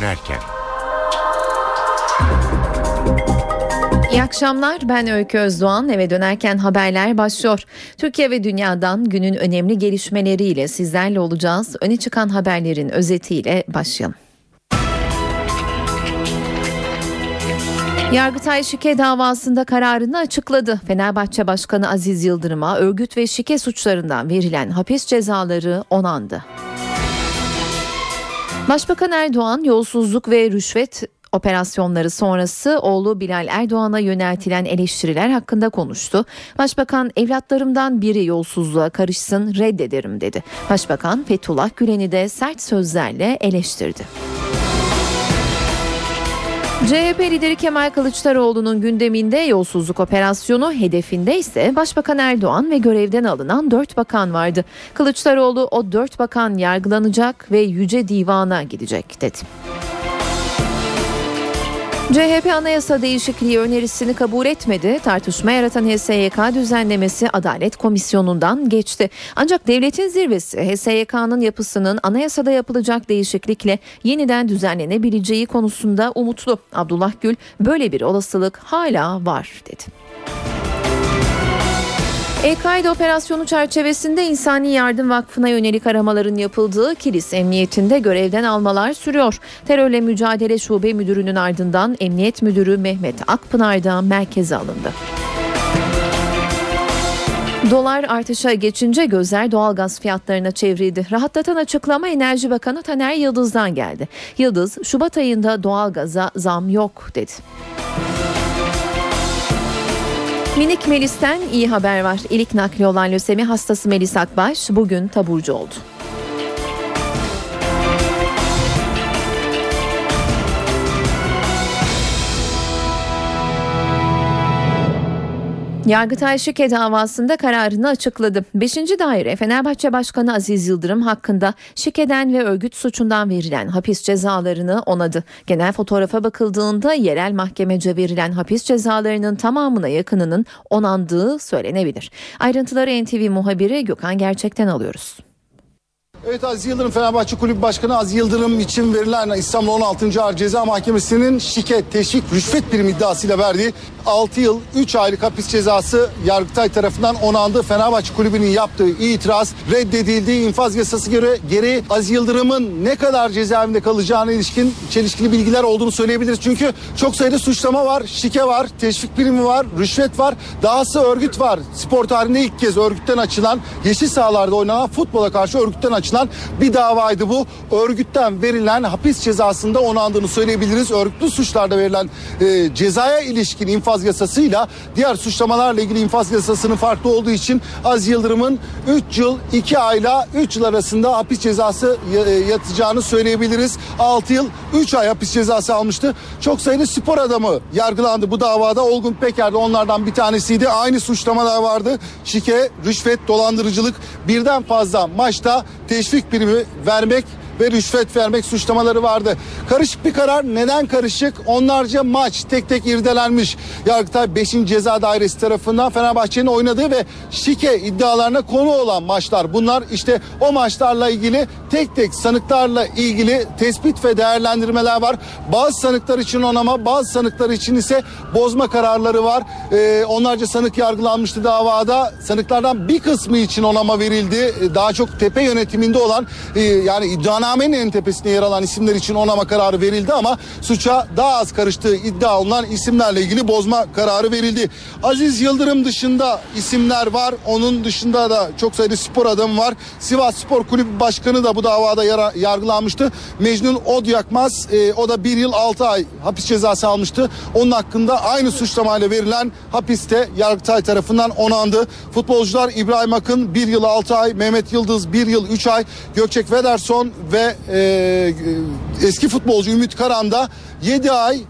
dönerken. İyi akşamlar ben Öykü Özdoğan eve dönerken haberler başlıyor. Türkiye ve dünyadan günün önemli gelişmeleriyle sizlerle olacağız. Öne çıkan haberlerin özetiyle başlayalım. Yargıtay şike davasında kararını açıkladı. Fenerbahçe Başkanı Aziz Yıldırım'a örgüt ve şike suçlarından verilen hapis cezaları onandı. Başbakan Erdoğan yolsuzluk ve rüşvet operasyonları sonrası oğlu Bilal Erdoğan'a yöneltilen eleştiriler hakkında konuştu. Başbakan evlatlarımdan biri yolsuzluğa karışsın reddederim dedi. Başbakan Fethullah Gülen'i de sert sözlerle eleştirdi. CHP lideri Kemal Kılıçdaroğlu'nun gündeminde yolsuzluk operasyonu hedefinde ise Başbakan Erdoğan ve görevden alınan 4 bakan vardı. Kılıçdaroğlu o 4 bakan yargılanacak ve Yüce Divan'a gidecek dedi. CHP anayasa değişikliği önerisini kabul etmedi. Tartışma yaratan HSYK düzenlemesi Adalet Komisyonu'ndan geçti. Ancak devletin zirvesi HSYK'nın yapısının anayasada yapılacak değişiklikle yeniden düzenlenebileceği konusunda umutlu. Abdullah Gül böyle bir olasılık hala var dedi. El-Kaide operasyonu çerçevesinde İnsani Yardım Vakfı'na yönelik aramaların yapıldığı Kilis Emniyetinde görevden almalar sürüyor. Terörle Mücadele Şube Müdürü'nün ardından Emniyet Müdürü Mehmet Akpınar da merkeze alındı. Dolar artışa geçince gözler doğalgaz fiyatlarına çevrildi. Rahatlatan açıklama Enerji Bakanı Taner Yıldız'dan geldi. Yıldız, Şubat ayında doğalgaza zam yok dedi. Minik Melis'ten iyi haber var. İlk nakli olan lösemi hastası Melis Akbaş bugün taburcu oldu. Yargıtay şike davasında kararını açıkladı. 5. daire Fenerbahçe Başkanı Aziz Yıldırım hakkında şikeden ve örgüt suçundan verilen hapis cezalarını onadı. Genel fotoğrafa bakıldığında yerel mahkemece verilen hapis cezalarının tamamına yakınının onandığı söylenebilir. Ayrıntıları NTV muhabiri Gökhan Gerçek'ten alıyoruz. Evet Aziz Yıldırım Fenerbahçe Kulübü Başkanı Aziz Yıldırım için verilen İstanbul 16. Ağır Ceza Mahkemesi'nin şike, teşvik, rüşvet prim iddiasıyla verdiği 6 yıl 3 aylık hapis cezası Yargıtay tarafından onandı. Fenerbahçe Kulübü'nün yaptığı itiraz reddedildiği infaz yasası göre geri Aziz Yıldırım'ın ne kadar cezaevinde kalacağına ilişkin çelişkili bilgiler olduğunu söyleyebiliriz. Çünkü çok sayıda suçlama var, şike var, teşvik primi var, rüşvet var, dahası örgüt var. Spor tarihinde ilk kez örgütten açılan, yeşil sahalarda oynanan futbola karşı örgütten açılan bir davaydı bu. Örgütten verilen hapis cezasında onandığını söyleyebiliriz. Örgütlü suçlarda verilen e, cezaya ilişkin infaz yasasıyla diğer suçlamalarla ilgili infaz yasasının farklı olduğu için Az Yıldırım'ın 3 yıl 2 ayla 3 yıl arasında hapis cezası e, yatacağını söyleyebiliriz. 6 yıl 3 ay hapis cezası almıştı. Çok sayıda spor adamı yargılandı bu davada. Olgun Peker de onlardan bir tanesiydi. Aynı suçlamalar vardı. Şike, rüşvet, dolandırıcılık birden fazla maçta teşvik primi vermek ve rüşvet vermek suçlamaları vardı. Karışık bir karar. Neden karışık? Onlarca maç tek tek irdelenmiş. Yargıtay 5. Ceza Dairesi tarafından Fenerbahçe'nin oynadığı ve şike iddialarına konu olan maçlar. Bunlar işte o maçlarla ilgili tek tek sanıklarla ilgili tespit ve değerlendirmeler var. Bazı sanıklar için onama, bazı sanıklar için ise bozma kararları var. Ee, onlarca sanık yargılanmıştı davada. Sanıklardan bir kısmı için onama verildi. Ee, daha çok tepe yönetiminde olan e, yani iddiana iddianamenin en tepesinde yer alan isimler için onama kararı verildi ama suça daha az karıştığı iddia olunan isimlerle ilgili bozma kararı verildi. Aziz Yıldırım dışında isimler var. Onun dışında da çok sayıda spor adamı var. Sivas Spor Kulübü Başkanı da bu davada yara, yargılanmıştı. Mecnun Odyakmaz e, o da bir yıl altı ay hapis cezası almıştı. Onun hakkında aynı suçlamayla verilen hapiste Yargıtay tarafından onandı. Futbolcular İbrahim Akın bir yıl altı ay, Mehmet Yıldız bir yıl üç ay, Gökçek Vederson ve ve e, eski futbolcu Ümit Karan da 7 ay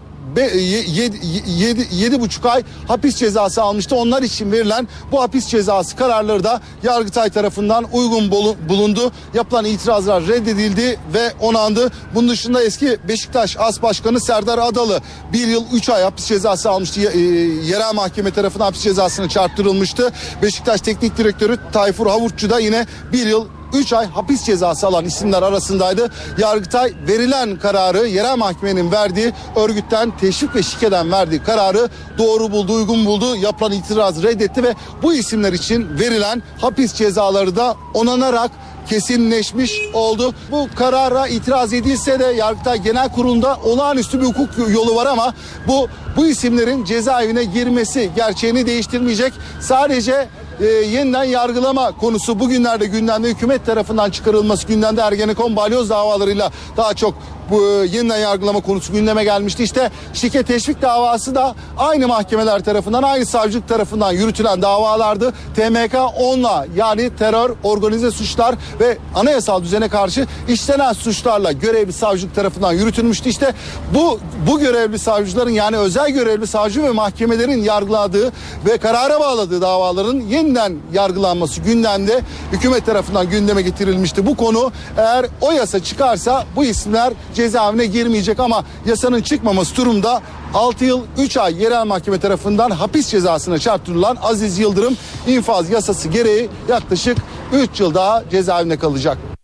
7 buçuk ay hapis cezası almıştı. Onlar için verilen bu hapis cezası kararları da Yargıtay tarafından uygun bulundu. Yapılan itirazlar reddedildi ve onandı. Bunun dışında eski Beşiktaş As Başkanı Serdar Adalı bir yıl üç ay hapis cezası almıştı. E, yerel mahkeme tarafından hapis cezasını çarptırılmıştı. Beşiktaş Teknik Direktörü Tayfur Havurtçu da yine bir yıl 3 ay hapis cezası alan isimler arasındaydı. Yargıtay verilen kararı yerel mahkemenin verdiği örgütten teşvik ve şikeden verdiği kararı doğru buldu, uygun buldu. Yapılan itirazı reddetti ve bu isimler için verilen hapis cezaları da onanarak kesinleşmiş oldu. Bu karara itiraz edilse de Yargıtay Genel Kurulu'nda olağanüstü bir hukuk yolu var ama bu bu isimlerin cezaevine girmesi gerçeğini değiştirmeyecek. Sadece e, yeniden yargılama konusu bugünlerde gündemde hükümet tarafından çıkarılması gündemde Ergenekon balyoz davalarıyla daha çok bu e, yeniden yargılama konusu gündeme gelmişti. İşte şike teşvik davası da aynı mahkemeler tarafından aynı savcılık tarafından yürütülen davalardı. TMK 10'la yani terör, organize suçlar ve anayasal düzene karşı işlenen suçlarla görevli savcılık tarafından yürütülmüştü. İşte bu bu görevli savcıların yani özel görevli savcı ve mahkemelerin yargıladığı ve karara bağladığı davaların yeniden yargılanması gündemde hükümet tarafından gündeme getirilmişti. Bu konu eğer o yasa çıkarsa bu isimler cezaevine girmeyecek ama yasanın çıkmaması durumda 6 yıl 3 ay yerel mahkeme tarafından hapis cezasına çarptırılan Aziz Yıldırım infaz yasası gereği yaklaşık 3 yıl daha cezaevinde kalacak.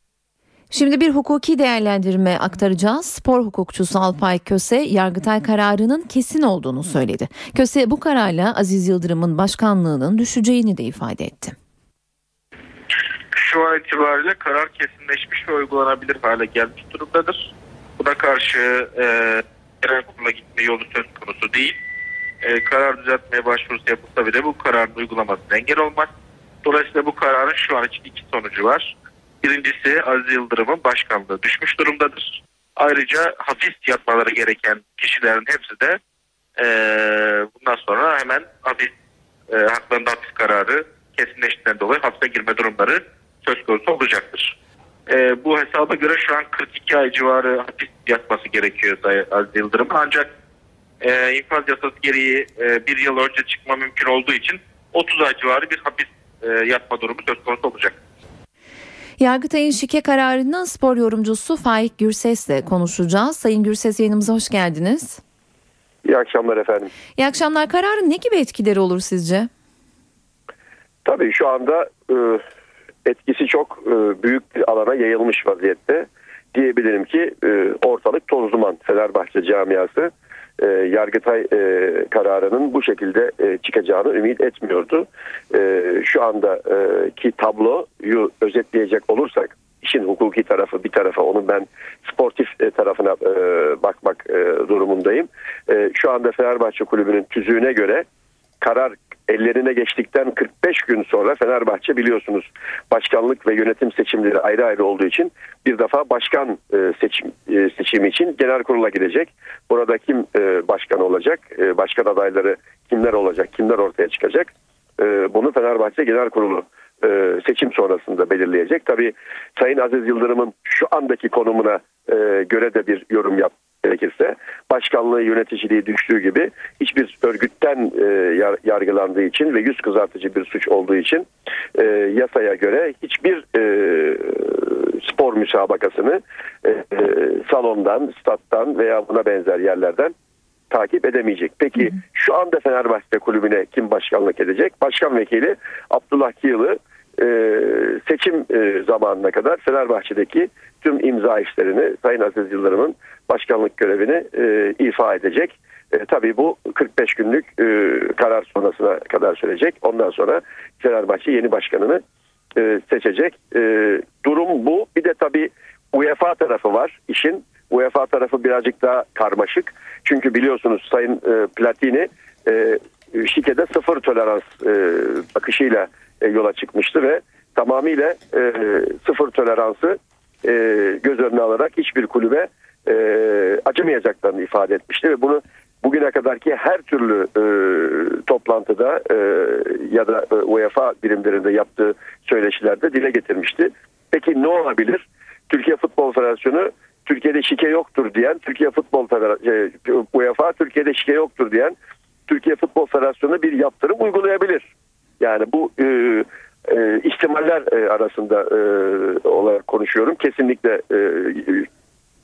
Şimdi bir hukuki değerlendirme aktaracağız. Spor hukukçusu Alpay Köse, Yargıtay kararının kesin olduğunu söyledi. Köse bu kararla Aziz Yıldırım'ın başkanlığının düşeceğini de ifade etti. Şu an itibariyle karar kesinleşmiş ve uygulanabilir hale gelmiş durumdadır. Buna karşı e, genel kurula gitme yolu söz konusu değil. E, karar düzeltmeye başvurusu yapılsa bile bu kararın uygulamasına engel olmaz. Dolayısıyla bu kararın şu an için iki sonucu var. Birincisi Aziz Yıldırım'ın başkanlığı düşmüş durumdadır. Ayrıca hapis yatmaları gereken kişilerin hepsi de e, bundan sonra hemen hapis e, haklarında hapis kararı kesinleştiğinden dolayı hapse girme durumları söz konusu olacaktır. E, bu hesaba göre şu an 42 ay civarı hapis yatması gerekiyor Aziz Yıldırım. Ancak e, infaz yasası gereği e, bir yıl önce çıkma mümkün olduğu için 30 ay civarı bir hapis e, yatma durumu söz konusu olacak. Yargıtay'ın şike kararından spor yorumcusu Faik Gürses'le konuşacağız. Sayın Gürses yayınımıza hoş geldiniz. İyi akşamlar efendim. İyi akşamlar. Kararın ne gibi etkileri olur sizce? Tabii şu anda e, etkisi çok e, büyük bir alana yayılmış vaziyette. Diyebilirim ki e, ortalık toz duman Fenerbahçe camiası e, Yargıtay e, kararının bu şekilde e, çıkacağını ümit etmiyordu. E, şu anda e, tabloyu özetleyecek olursak işin hukuki tarafı bir tarafa onu ben sportif e, tarafına e, bakmak e, durumundayım. E, şu anda Fenerbahçe kulübünün tüzüğüne göre karar ellerine geçtikten 45 gün sonra Fenerbahçe biliyorsunuz başkanlık ve yönetim seçimleri ayrı ayrı olduğu için bir defa başkan e, seçim e, seçimi için genel kurula gidecek. Burada kim e, başkan olacak? Başkan adayları kimler olacak? Kimler ortaya çıkacak? Bunu Fenerbahçe Genel Kurulu seçim sonrasında belirleyecek. Tabii Sayın Aziz Yıldırım'ın şu andaki konumuna göre de bir yorum yap gerekirse başkanlığı yöneticiliği düştüğü gibi hiçbir örgütten e, yargılandığı için ve yüz kızartıcı bir suç olduğu için e, yasaya göre hiçbir e, spor müsabakasını e, e, salondan, stat'tan veya buna benzer yerlerden takip edemeyecek. Peki şu anda Fenerbahçe kulübüne kim başkanlık edecek? Başkan vekili Abdullah Kiyılı e, seçim e, zamanına kadar Fenerbahçe'deki tüm imza işlerini Sayın Aziz Yıldırım'ın başkanlık görevini e, ifa edecek. E, tabii bu 45 günlük e, karar sonrasına kadar sürecek. Ondan sonra Fenerbahçe yeni başkanını e, seçecek. E, durum bu. Bir de tabii UEFA tarafı var işin. UEFA tarafı birazcık daha karmaşık. Çünkü biliyorsunuz Sayın e, Platini e, şikede sıfır tolerans e, bakışıyla e, yola çıkmıştı ve tamamıyla e, sıfır toleransı e, göz önüne alarak hiçbir kulübe e, acımayacaklarını ifade etmişti ve bunu bugüne kadarki her türlü e, toplantıda e, ya da e, UEFA birimlerinde yaptığı söyleşilerde dile getirmişti. Peki ne olabilir? Türkiye Futbol Federasyonu Türkiye'de şike yoktur diyen, Türkiye Futbol Federasyonu, e, UEFA Türkiye'de şike yoktur diyen Türkiye Futbol Federasyonu bir yaptırım uygulayabilir. Yani bu e, e, ihtimaller e, arasında e, olarak konuşuyorum. Kesinlikle e,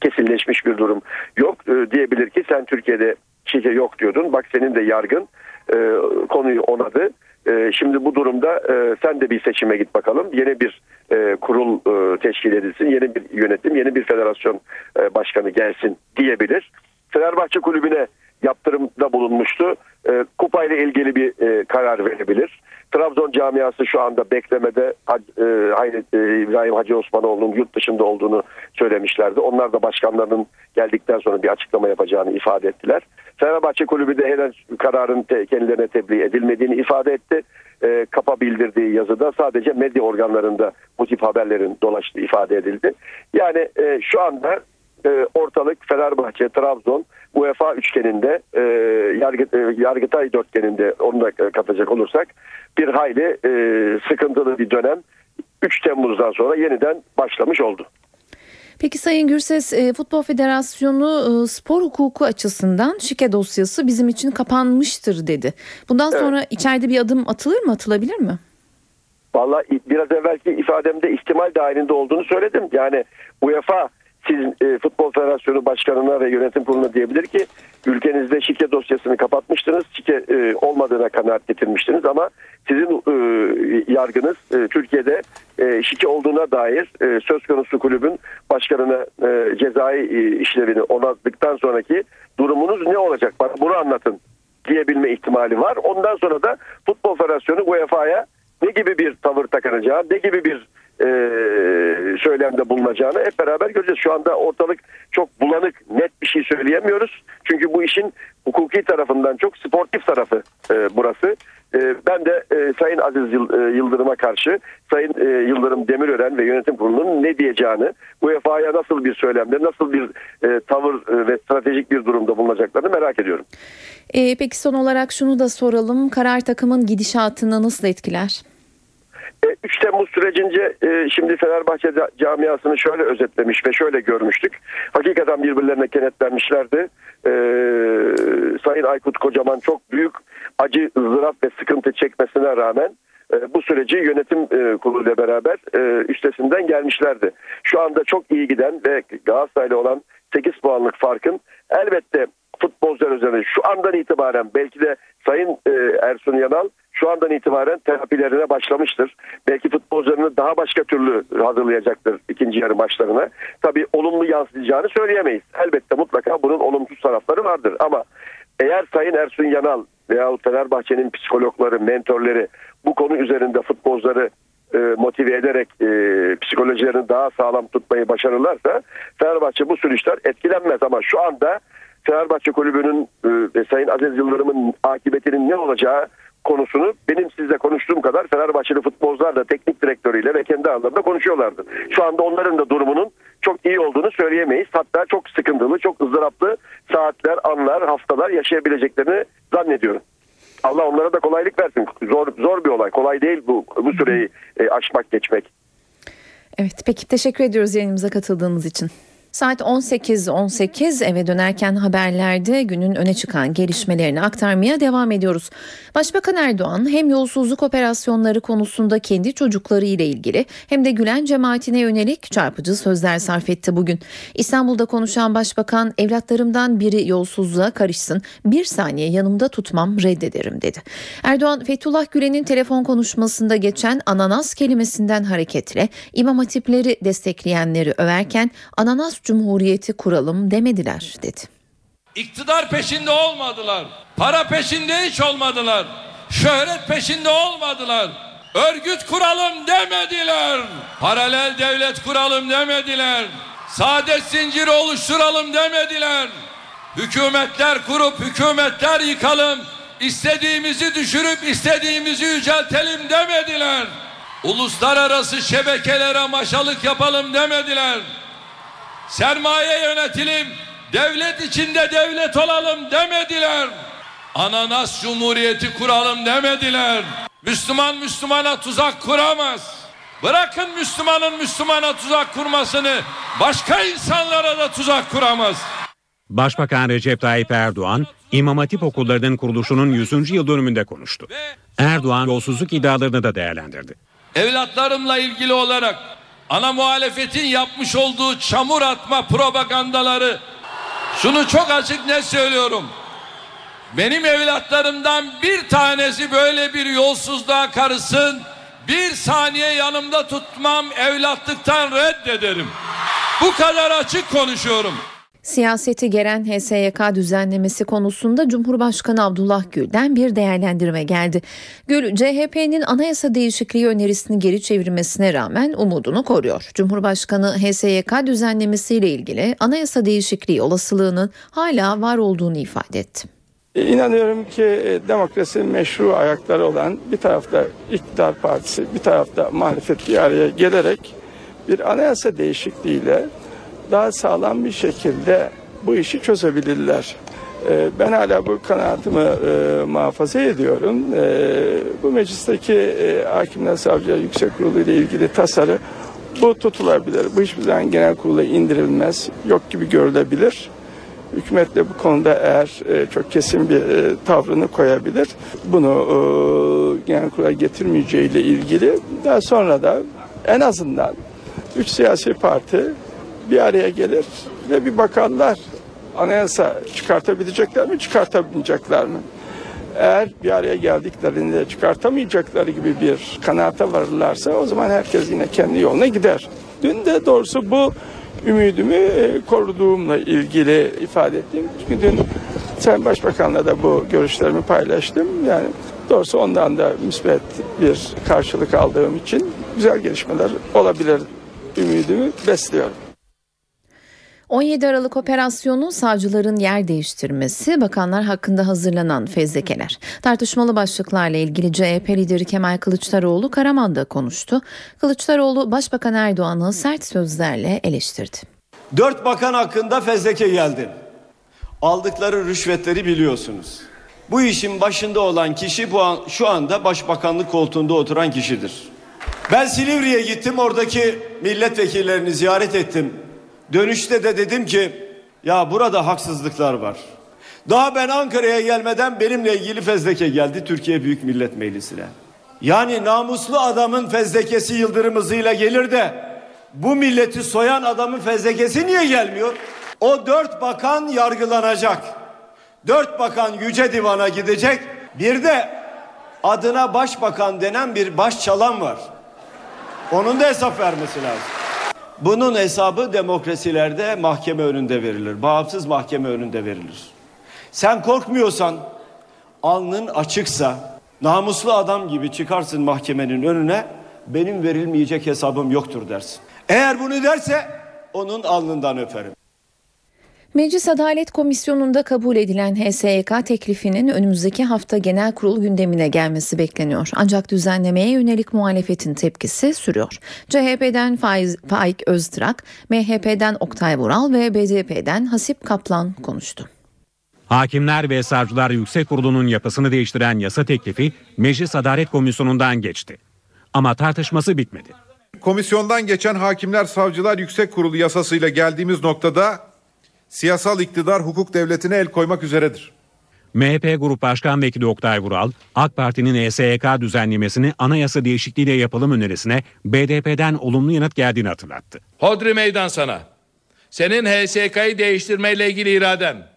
kesinleşmiş bir durum yok. E, diyebilir ki sen Türkiye'de şike yok diyordun. Bak senin de yargın e, konuyu onadı. E, şimdi bu durumda e, sen de bir seçime git bakalım. Yeni bir e, kurul e, teşkil edilsin, yeni bir yönetim, yeni bir federasyon e, başkanı gelsin diyebilir. Fenerbahçe kulübüne yaptırımda bulunmuştu. E, kupayla ilgili bir e, karar verebilir. Trabzon camiası şu anda beklemede e, Hayret, e, İbrahim Hacı Osmanoğlu'nun yurt dışında olduğunu söylemişlerdi. Onlar da başkanlarının geldikten sonra bir açıklama yapacağını ifade ettiler. Fenerbahçe Kulübü de henüz kararın te- kendilerine tebliğ edilmediğini ifade etti. E, kapa bildirdiği yazıda sadece medya organlarında bu tip haberlerin dolaştığı ifade edildi. Yani e, şu anda e, ortalık Fenerbahçe, Trabzon, UEFA üçgeninde, e, yargı, e, Yargıtay dörtgeninde onu da katacak olursak bir hayli e, sıkıntılı bir dönem 3 Temmuz'dan sonra yeniden başlamış oldu. Peki Sayın Gürses e, Futbol Federasyonu e, spor hukuku açısından şike dosyası bizim için kapanmıştır dedi. Bundan sonra içeride bir adım atılır mı atılabilir mi? Vallahi biraz evvelki ifademde ihtimal dahilinde olduğunu söyledim. Yani UEFA siz e, Futbol Federasyonu Başkanı'na ve yönetim kuruluna diyebilir ki ülkenizde şike dosyasını kapatmıştınız. Şike e, olmadığına kanaat getirmiştiniz ama sizin e, yargınız e, Türkiye'de e, şike olduğuna dair e, söz konusu kulübün başkanına e, cezai e, işlevini onattıktan sonraki durumunuz ne olacak? Bana bunu anlatın diyebilme ihtimali var. Ondan sonra da Futbol Federasyonu UEFA'ya ne gibi bir tavır takınacağı, ne gibi bir e, söylemde bulunacağını hep beraber göreceğiz. Şu anda ortalık çok bulanık, net bir şey söyleyemiyoruz. Çünkü bu işin hukuki tarafından çok sportif tarafı e, burası. E, ben de e, Sayın Aziz Yıl- Yıldırım'a karşı Sayın Yıldırım Demirören ve yönetim kurulunun ne diyeceğini, UEFA'ya nasıl bir söylemde, nasıl bir tavır ve stratejik bir durumda bulunacaklarını merak ediyorum. Peki son olarak şunu da soralım. Karar takımın gidişatını nasıl etkiler? E, 3 Temmuz sürecince e, şimdi Fenerbahçe ca- camiasını şöyle özetlemiş ve şöyle görmüştük. Hakikaten birbirlerine kenetlenmişlerdi. E, Sayın Aykut Kocaman çok büyük acı, ızdırap ve sıkıntı çekmesine rağmen e, bu süreci yönetim e, kuruluyla beraber üstesinden gelmişlerdi. Şu anda çok iyi giden ve Galatasaray'la olan 8 puanlık farkın elbette futbolcular üzerine şu andan itibaren belki de Sayın Ersun Yanal şu andan itibaren terapilerine başlamıştır. Belki futbolcularını daha başka türlü hazırlayacaktır ikinci yarı maçlarına. Tabii olumlu yansıyacağını söyleyemeyiz. Elbette mutlaka bunun olumsuz tarafları vardır ama eğer Sayın Ersun Yanal veyahut Fenerbahçe'nin psikologları, mentorları bu konu üzerinde futbolcuları e, motive ederek e, psikolojilerini daha sağlam tutmayı başarırlarsa Fenerbahçe bu süreçler etkilenmez ama şu anda Fenerbahçe kulübünün e, ve Sayın Aziz Yıldırım'ın akıbetinin ne olacağı konusunu benim sizle konuştuğum kadar Fenerbahçeli futbolcular da teknik direktörüyle ve kendi aralarında konuşuyorlardı. Şu anda onların da durumunun çok iyi olduğunu söyleyemeyiz. Hatta çok sıkıntılı, çok ızdıraplı saatler, anlar, haftalar yaşayabileceklerini zannediyorum. Allah onlara da kolaylık versin. Zor zor bir olay. Kolay değil bu bu süreyi e, aşmak, geçmek. Evet peki teşekkür ediyoruz yayınımıza katıldığınız için. Saat 18.18 eve dönerken haberlerde günün öne çıkan gelişmelerini aktarmaya devam ediyoruz. Başbakan Erdoğan hem yolsuzluk operasyonları konusunda kendi çocukları ile ilgili hem de Gülen cemaatine yönelik çarpıcı sözler sarf etti bugün. İstanbul'da konuşan başbakan evlatlarımdan biri yolsuzluğa karışsın bir saniye yanımda tutmam reddederim dedi. Erdoğan Fethullah Gülen'in telefon konuşmasında geçen ananas kelimesinden hareketle İmam Hatipleri destekleyenleri överken ananas cumhuriyeti kuralım demediler dedi. İktidar peşinde olmadılar. Para peşinde hiç olmadılar. Şöhret peşinde olmadılar. Örgüt kuralım demediler. Paralel devlet kuralım demediler. Saadet zinciri oluşturalım demediler. Hükümetler kurup hükümetler yıkalım. İstediğimizi düşürüp istediğimizi yüceltelim demediler. Uluslararası şebekelere maşalık yapalım demediler. Sermaye yönetelim, devlet içinde devlet olalım demediler. Ananas cumhuriyeti kuralım demediler. Müslüman Müslümana tuzak kuramaz. Bırakın Müslümanın Müslümana tuzak kurmasını, başka insanlara da tuzak kuramaz. Başbakan Recep Tayyip Erdoğan, İmam Hatip okullarının kuruluşunun 100. yıl dönümünde konuştu. Erdoğan yolsuzluk iddialarını da değerlendirdi. Evlatlarımla ilgili olarak ana muhalefetin yapmış olduğu çamur atma propagandaları şunu çok açık ne söylüyorum. Benim evlatlarımdan bir tanesi böyle bir yolsuzluğa karısın. Bir saniye yanımda tutmam evlatlıktan reddederim. Bu kadar açık konuşuyorum. Siyaseti geren HSYK düzenlemesi konusunda Cumhurbaşkanı Abdullah Gül'den bir değerlendirme geldi. Gül, CHP'nin anayasa değişikliği önerisini geri çevirmesine rağmen umudunu koruyor. Cumhurbaşkanı HSYK düzenlemesiyle ilgili anayasa değişikliği olasılığının hala var olduğunu ifade etti. E, İnanıyorum ki e, demokrasinin meşru ayakları olan bir tarafta iktidar partisi, bir tarafta muhalefet bir araya gelerek bir anayasa değişikliğiyle daha sağlam bir şekilde bu işi çözebilirler. E, Ben hala bu kanaatimi e, muhafaza ediyorum. E, Bu meclisteki e, hakimler savcılar yüksek kurulu ile ilgili tasarı bu tutulabilir. Bu hiçbir zaman genel kurula indirilmez. Yok gibi görülebilir hükümet de bu konuda eğer e, çok kesin bir e, tavrını koyabilir. Bunu e, genel kurula getirmeyeceğiyle ilgili daha sonra da en azından üç siyasi parti bir araya gelir ve bir bakarlar anayasa çıkartabilecekler mi çıkartamayacaklar mı? Eğer bir araya geldiklerinde çıkartamayacakları gibi bir kanaate varırlarsa o zaman herkes yine kendi yoluna gider. Dün de doğrusu bu ümidimi e, koruduğumla ilgili ifade ettim. Çünkü dün Sayın Başbakan'la da bu görüşlerimi paylaştım. Yani doğrusu ondan da müsbet bir karşılık aldığım için güzel gelişmeler olabilir ümidimi besliyorum. 17 Aralık operasyonu savcıların yer değiştirmesi, bakanlar hakkında hazırlanan fezlekeler. Tartışmalı başlıklarla ilgili CHP lideri Kemal Kılıçdaroğlu Karaman'da konuştu. Kılıçdaroğlu Başbakan Erdoğan'ı sert sözlerle eleştirdi. Dört bakan hakkında fezleke geldi. Aldıkları rüşvetleri biliyorsunuz. Bu işin başında olan kişi bu an, şu anda başbakanlık koltuğunda oturan kişidir. Ben Silivri'ye gittim oradaki milletvekillerini ziyaret ettim. Dönüşte de dedim ki ya burada haksızlıklar var. Daha ben Ankara'ya gelmeden benimle ilgili fezleke geldi Türkiye Büyük Millet Meclisi'ne. Yani namuslu adamın fezlekesi yıldırım hızıyla gelir de bu milleti soyan adamın fezlekesi niye gelmiyor? O dört bakan yargılanacak. Dört bakan Yüce Divan'a gidecek. Bir de adına başbakan denen bir baş çalan var. Onun da hesap vermesi lazım. Bunun hesabı demokrasilerde mahkeme önünde verilir. Bağımsız mahkeme önünde verilir. Sen korkmuyorsan, alnın açıksa, namuslu adam gibi çıkarsın mahkemenin önüne, benim verilmeyecek hesabım yoktur dersin. Eğer bunu derse onun alnından öperim. Meclis Adalet Komisyonu'nda kabul edilen HSYK teklifinin önümüzdeki hafta genel kurul gündemine gelmesi bekleniyor. Ancak düzenlemeye yönelik muhalefetin tepkisi sürüyor. CHP'den Faiz, Faik Öztrak, MHP'den Oktay Vural ve BDP'den Hasip Kaplan konuştu. Hakimler ve Savcılar Yüksek Kurulu'nun yapısını değiştiren yasa teklifi Meclis Adalet Komisyonu'ndan geçti. Ama tartışması bitmedi. Komisyondan geçen Hakimler Savcılar Yüksek Kurulu yasasıyla geldiğimiz noktada siyasal iktidar hukuk devletine el koymak üzeredir. MHP Grup Başkan Vekili Oktay Vural, AK Parti'nin ESYK düzenlemesini anayasa değişikliğiyle yapalım önerisine BDP'den olumlu yanıt geldiğini hatırlattı. Hodri meydan sana. Senin HSK'yı değiştirmeyle ilgili iraden.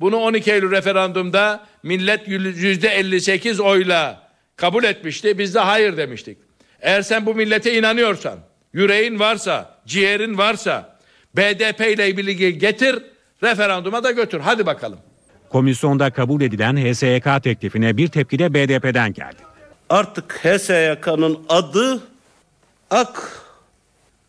Bunu 12 Eylül referandumda millet %58 oyla kabul etmişti. Biz de hayır demiştik. Eğer sen bu millete inanıyorsan, yüreğin varsa, ciğerin varsa BDP ile ilgili getir, referanduma da götür. Hadi bakalım. Komisyonda kabul edilen HSYK teklifine bir tepki de BDP'den geldi. Artık HSYK'nın adı AK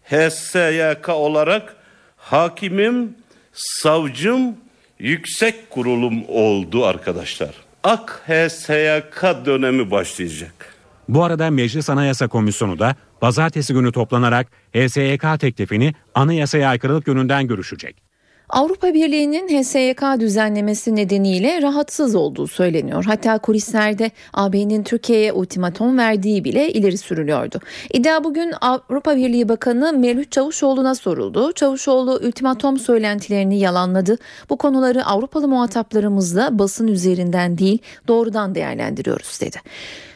HSYK olarak hakimim, savcım, yüksek kurulum oldu arkadaşlar. AK HSYK dönemi başlayacak. Bu arada Meclis Anayasa Komisyonu da pazartesi günü toplanarak HSYK teklifini anayasaya aykırılık yönünden görüşecek. Avrupa Birliği'nin HSYK düzenlemesi nedeniyle rahatsız olduğu söyleniyor. Hatta kulislerde AB'nin Türkiye'ye ultimatom verdiği bile ileri sürülüyordu. İddia bugün Avrupa Birliği Bakanı Mevlüt Çavuşoğlu'na soruldu. Çavuşoğlu ultimatom söylentilerini yalanladı. Bu konuları Avrupalı muhataplarımızla basın üzerinden değil doğrudan değerlendiriyoruz dedi.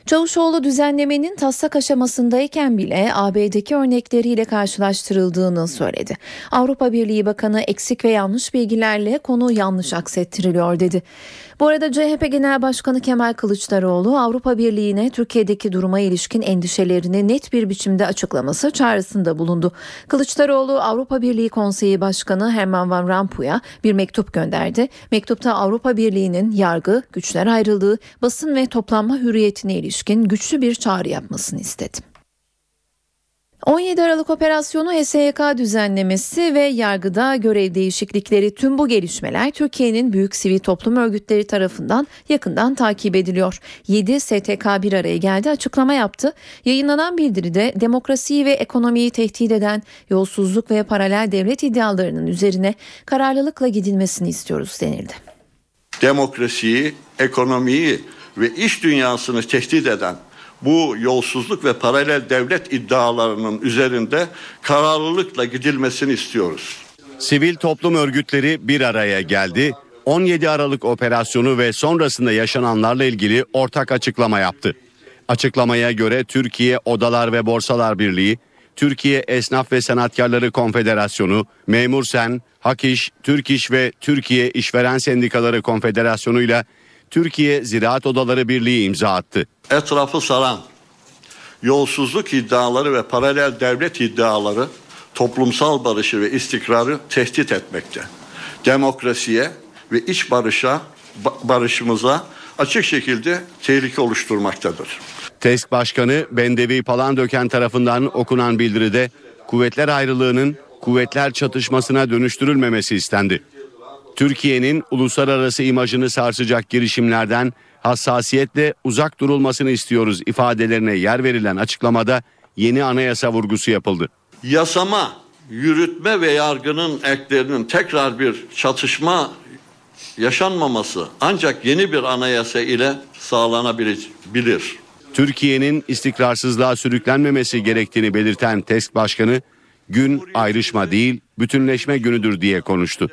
Çavuşoğlu düzenlemenin taslak aşamasındayken bile AB'deki örnekleriyle karşılaştırıldığını söyledi. Avrupa Birliği Bakanı eksik ve yanlış bilgilerle konu yanlış aksettiriliyor dedi. Bu arada CHP Genel Başkanı Kemal Kılıçdaroğlu Avrupa Birliği'ne Türkiye'deki duruma ilişkin endişelerini net bir biçimde açıklaması çağrısında bulundu. Kılıçdaroğlu Avrupa Birliği Konseyi Başkanı Herman Van Rompuy'a bir mektup gönderdi. Mektupta Avrupa Birliği'nin yargı, güçler ayrılığı, basın ve toplanma hürriyetine ilişkin güçlü bir çağrı yapmasını istedi. 17 Aralık operasyonu HSYK düzenlemesi ve yargıda görev değişiklikleri tüm bu gelişmeler Türkiye'nin büyük sivil toplum örgütleri tarafından yakından takip ediliyor. 7 STK bir araya geldi açıklama yaptı. Yayınlanan bildiride demokrasiyi ve ekonomiyi tehdit eden yolsuzluk ve paralel devlet iddialarının üzerine kararlılıkla gidilmesini istiyoruz denildi. Demokrasiyi, ekonomiyi ve iş dünyasını tehdit eden bu yolsuzluk ve paralel devlet iddialarının üzerinde kararlılıkla gidilmesini istiyoruz. Sivil toplum örgütleri bir araya geldi. 17 Aralık operasyonu ve sonrasında yaşananlarla ilgili ortak açıklama yaptı. Açıklamaya göre Türkiye Odalar ve Borsalar Birliği, Türkiye Esnaf ve Sanatkarları Konfederasyonu, Memur Sen, Hak İş, Türk İş ve Türkiye İşveren Sendikaları Konfederasyonu ile Türkiye Ziraat Odaları Birliği imza attı. Etrafı saran yolsuzluk iddiaları ve paralel devlet iddiaları toplumsal barışı ve istikrarı tehdit etmekte. Demokrasiye ve iç barışa barışımıza açık şekilde tehlike oluşturmaktadır. TESK Başkanı Bendevi Palandöken tarafından okunan bildiride kuvvetler ayrılığının kuvvetler çatışmasına dönüştürülmemesi istendi. Türkiye'nin uluslararası imajını sarsacak girişimlerden hassasiyetle uzak durulmasını istiyoruz ifadelerine yer verilen açıklamada yeni anayasa vurgusu yapıldı. Yasama, yürütme ve yargının eklerinin tekrar bir çatışma yaşanmaması ancak yeni bir anayasa ile sağlanabilir. Türkiye'nin istikrarsızlığa sürüklenmemesi gerektiğini belirten TESK Başkanı gün ayrışma değil bütünleşme günüdür diye konuştu.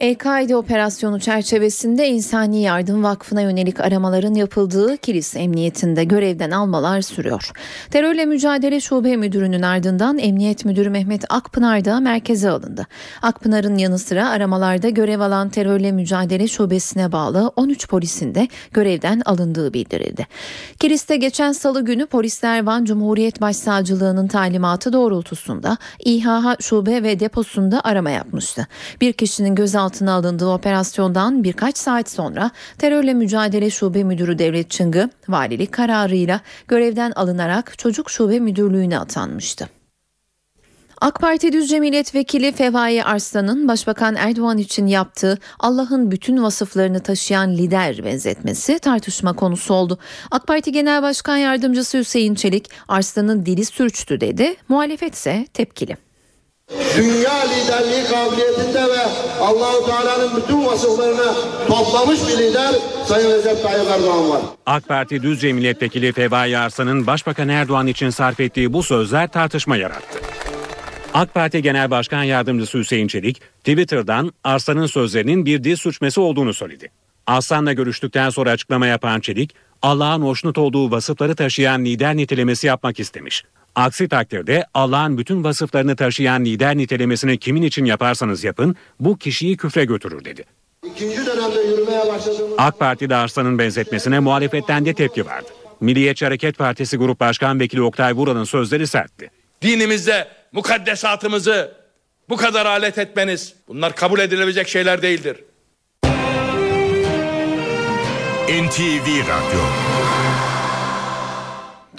El-Kaide operasyonu çerçevesinde İnsani Yardım Vakfı'na yönelik aramaların yapıldığı Kilis Emniyetinde görevden almalar sürüyor. Terörle Mücadele Şube Müdürü'nün ardından Emniyet Müdürü Mehmet Akpınar da merkeze alındı. Akpınar'ın yanı sıra aramalarda görev alan Terörle Mücadele Şubesi'ne bağlı 13 polisin de görevden alındığı bildirildi. Kilis'te geçen salı günü polisler Van Cumhuriyet Başsavcılığı'nın talimatı doğrultusunda İHH şube ve deposunda arama yapmıştı. Bir kişinin gözaltı gözaltına alındığı operasyondan birkaç saat sonra terörle mücadele şube müdürü Devlet Çıngı valilik kararıyla görevden alınarak çocuk şube müdürlüğüne atanmıştı. AK Parti Düzce Milletvekili Fevai Arslan'ın Başbakan Erdoğan için yaptığı Allah'ın bütün vasıflarını taşıyan lider benzetmesi tartışma konusu oldu. AK Parti Genel Başkan Yardımcısı Hüseyin Çelik Arslan'ın dili sürçtü dedi. Muhalefet ise tepkili. Dünya liderliği kabiliyetinde ve Allahu Teala'nın bütün vasıflarını toplamış bir lider Sayın Recep Tayyip Erdoğan var. AK Parti Düzce Milletvekili Fevai Arslan'ın Başbakan Erdoğan için sarf ettiği bu sözler tartışma yarattı. AK Parti Genel Başkan Yardımcısı Hüseyin Çelik, Twitter'dan Arslan'ın sözlerinin bir dil suçması olduğunu söyledi. Arslan'la görüştükten sonra açıklama yapan Çelik, Allah'ın hoşnut olduğu vasıfları taşıyan lider nitelemesi yapmak istemiş. Aksi takdirde Allah'ın bütün vasıflarını taşıyan lider nitelemesini kimin için yaparsanız yapın bu kişiyi küfre götürür dedi. İkinci dönemde yürümeye başladığımız... AK Parti'de Arslan'ın benzetmesine muhalefetten de tepki vardı. Milliyetçi Hareket Partisi Grup Başkan Vekili Oktay Vural'ın sözleri sertti. Dinimizde mukaddesatımızı bu kadar alet etmeniz bunlar kabul edilebilecek şeyler değildir. NTV Radyo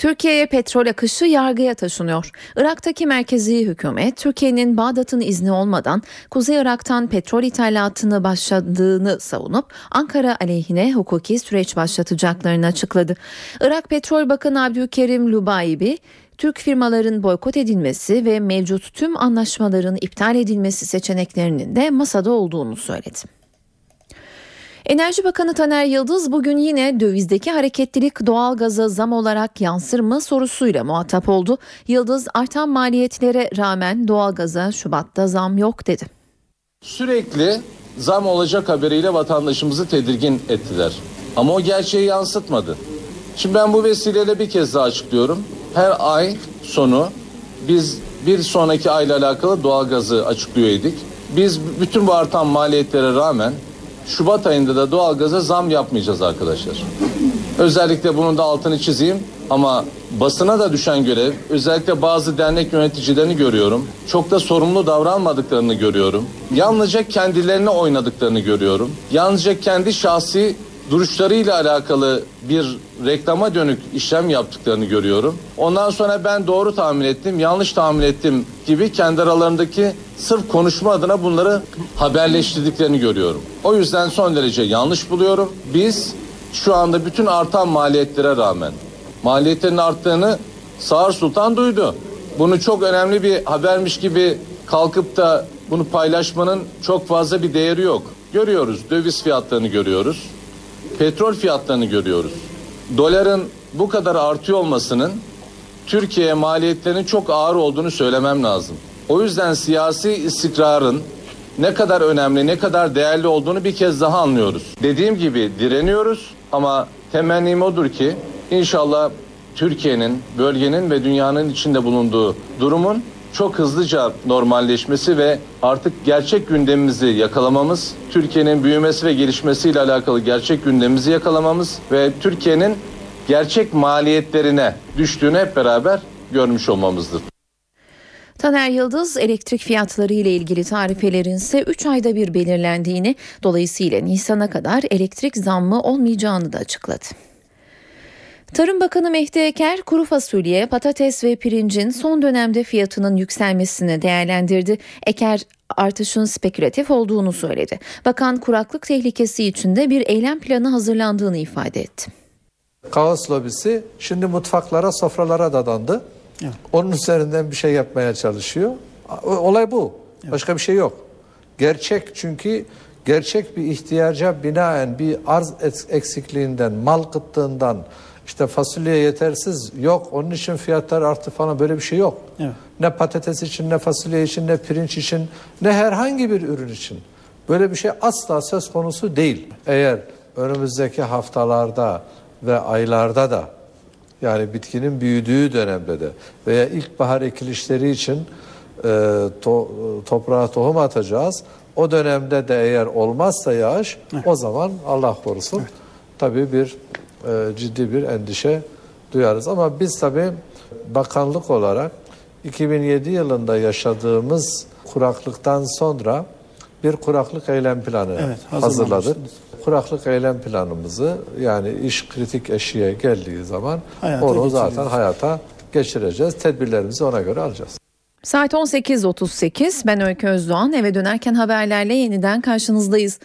Türkiye'ye petrol akışı yargıya taşınıyor. Irak'taki merkezi hükümet Türkiye'nin Bağdat'ın izni olmadan Kuzey Irak'tan petrol ithalatını başladığını savunup Ankara aleyhine hukuki süreç başlatacaklarını açıkladı. Irak Petrol Bakanı Abdülkerim Lubaibi Türk firmaların boykot edilmesi ve mevcut tüm anlaşmaların iptal edilmesi seçeneklerinin de masada olduğunu söyledi. Enerji Bakanı Taner Yıldız bugün yine dövizdeki hareketlilik doğalgaza zam olarak yansır mı sorusuyla muhatap oldu. Yıldız artan maliyetlere rağmen doğalgaza Şubat'ta zam yok dedi. Sürekli zam olacak haberiyle vatandaşımızı tedirgin ettiler. Ama o gerçeği yansıtmadı. Şimdi ben bu vesileyle bir kez daha açıklıyorum. Her ay sonu biz bir sonraki ayla alakalı doğalgazı açıklıyor idik. Biz bütün bu artan maliyetlere rağmen Şubat ayında da doğalgaza zam yapmayacağız arkadaşlar. Özellikle bunun da altını çizeyim ama basına da düşen görev özellikle bazı dernek yöneticilerini görüyorum. Çok da sorumlu davranmadıklarını görüyorum. Yalnızca kendilerine oynadıklarını görüyorum. Yalnızca kendi şahsi duruşlarıyla alakalı bir reklama dönük işlem yaptıklarını görüyorum. Ondan sonra ben doğru tahmin ettim, yanlış tahmin ettim gibi kendi aralarındaki sırf konuşma adına bunları haberleştirdiklerini görüyorum. O yüzden son derece yanlış buluyorum. Biz şu anda bütün artan maliyetlere rağmen maliyetlerin arttığını Sağır Sultan duydu. Bunu çok önemli bir habermiş gibi kalkıp da bunu paylaşmanın çok fazla bir değeri yok. Görüyoruz döviz fiyatlarını görüyoruz. Petrol fiyatlarını görüyoruz. Doların bu kadar artıyor olmasının Türkiye'ye maliyetlerinin çok ağır olduğunu söylemem lazım. O yüzden siyasi istikrarın ne kadar önemli, ne kadar değerli olduğunu bir kez daha anlıyoruz. Dediğim gibi direniyoruz ama temennim odur ki inşallah Türkiye'nin, bölgenin ve dünyanın içinde bulunduğu durumun çok hızlıca normalleşmesi ve artık gerçek gündemimizi yakalamamız, Türkiye'nin büyümesi ve gelişmesiyle alakalı gerçek gündemimizi yakalamamız ve Türkiye'nin gerçek maliyetlerine düştüğünü hep beraber görmüş olmamızdır. Taner Yıldız elektrik fiyatları ile ilgili tarifelerin ise 3 ayda bir belirlendiğini dolayısıyla Nisan'a kadar elektrik zammı olmayacağını da açıkladı. Tarım Bakanı Mehdi Eker kuru fasulye, patates ve pirincin son dönemde fiyatının yükselmesini değerlendirdi. Eker artışın spekülatif olduğunu söyledi. Bakan kuraklık tehlikesi içinde bir eylem planı hazırlandığını ifade etti. Kaos lobisi şimdi mutfaklara, sofralara dadandı. Onun üzerinden bir şey yapmaya çalışıyor. Olay bu. Başka bir şey yok. Gerçek çünkü gerçek bir ihtiyaca binaen bir arz eksikliğinden, mal kıtlığından, işte fasulye yetersiz yok onun için fiyatlar arttı falan böyle bir şey yok. Evet. Ne patates için ne fasulye için ne pirinç için ne herhangi bir ürün için. Böyle bir şey asla söz konusu değil. Eğer önümüzdeki haftalarda ve aylarda da yani bitkinin büyüdüğü dönemde de veya ilkbahar ekilişleri için e, to, toprağa tohum atacağız. O dönemde de eğer olmazsa yağış Evet. o zaman Allah korusun tabii bir ciddi bir endişe duyarız. Ama biz tabii bakanlık olarak 2007 yılında yaşadığımız kuraklıktan sonra bir kuraklık eylem planı Evet, hazırladık. Kuraklık eylem planımızı yani iş kritik eşiğe geldiği zaman Hayata onu zaten hayata geçireceğiz. Tedbirlerimizi ona göre alacağız. Saat 18.38 ben Öykü Özdoğan eve dönerken haberlerle yeniden karşınızdayız.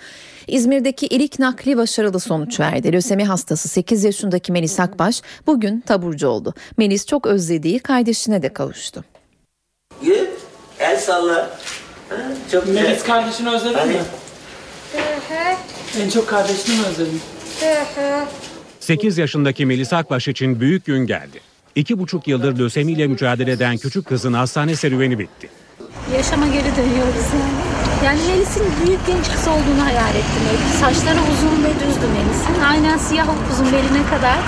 İzmir'deki ilk nakli başarılı sonuç verdi. Lösemi hastası 8 yaşındaki Melis Akbaş bugün taburcu oldu. Melis çok özlediği kardeşine de kavuştu. Gül, el salla. Ha, Çok güzel. Melis kardeşini özledin Hani? mi? En çok kardeşini mi özledin? 8 yaşındaki Melis Akbaş için büyük gün geldi. İki buçuk yıldır lösemiyle mücadele eden küçük kızın hastane serüveni bitti. Yaşama geri dönüyoruz yani. Yani Melis'in büyük genç kız olduğunu hayal ettim. Saçları uzun ve düzdü Melis'in. Aynen siyah upuzun beline kadar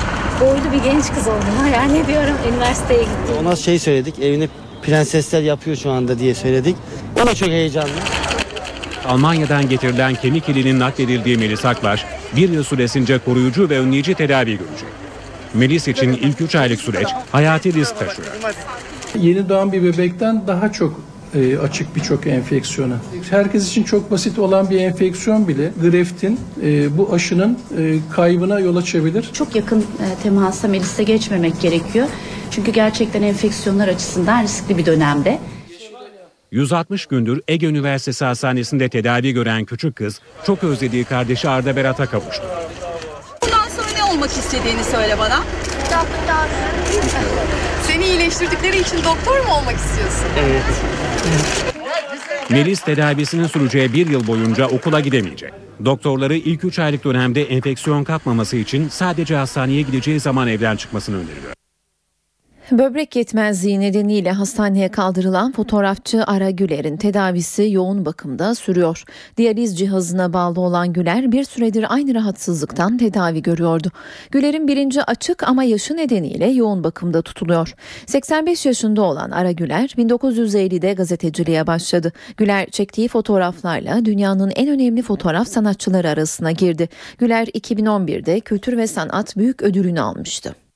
boylu bir genç kız olduğunu hayal ediyorum. Üniversiteye gitti. Ona şey söyledik, evini prensesler yapıyor şu anda diye söyledik. O da çok heyecanlı. Almanya'dan getirilen kemik ilinin nakledildiği Melis Akbaş bir yıl süresince koruyucu ve önleyici tedavi görecek. Melis için ilk 3 aylık süreç hayati risk taşıyor. Yeni doğan bir bebekten daha çok e, açık birçok enfeksiyona. Herkes için çok basit olan bir enfeksiyon bile greftin e, bu aşının e, kaybına yol açabilir. Çok yakın e, temasa Melis'e geçmemek gerekiyor. Çünkü gerçekten enfeksiyonlar açısından riskli bir dönemde. 160 gündür Ege Üniversitesi Hastanesi'nde tedavi gören küçük kız çok özlediği kardeşi Arda Berat'a kavuştu. Bundan sonra ne olmak istediğini söyle bana. Doktor. Seni iyileştirdikleri için doktor mu olmak istiyorsun? Evet. Melis tedavisinin süreceği bir yıl boyunca okula gidemeyecek. Doktorları ilk 3 aylık dönemde enfeksiyon kapmaması için sadece hastaneye gideceği zaman evden çıkmasını öneriyor. Böbrek yetmezliği nedeniyle hastaneye kaldırılan fotoğrafçı Ara Güler'in tedavisi yoğun bakımda sürüyor. Diyaliz cihazına bağlı olan Güler bir süredir aynı rahatsızlıktan tedavi görüyordu. Güler'in birinci açık ama yaşı nedeniyle yoğun bakımda tutuluyor. 85 yaşında olan Ara Güler 1950'de gazeteciliğe başladı. Güler çektiği fotoğraflarla dünyanın en önemli fotoğraf sanatçıları arasına girdi. Güler 2011'de Kültür ve Sanat Büyük Ödülünü almıştı.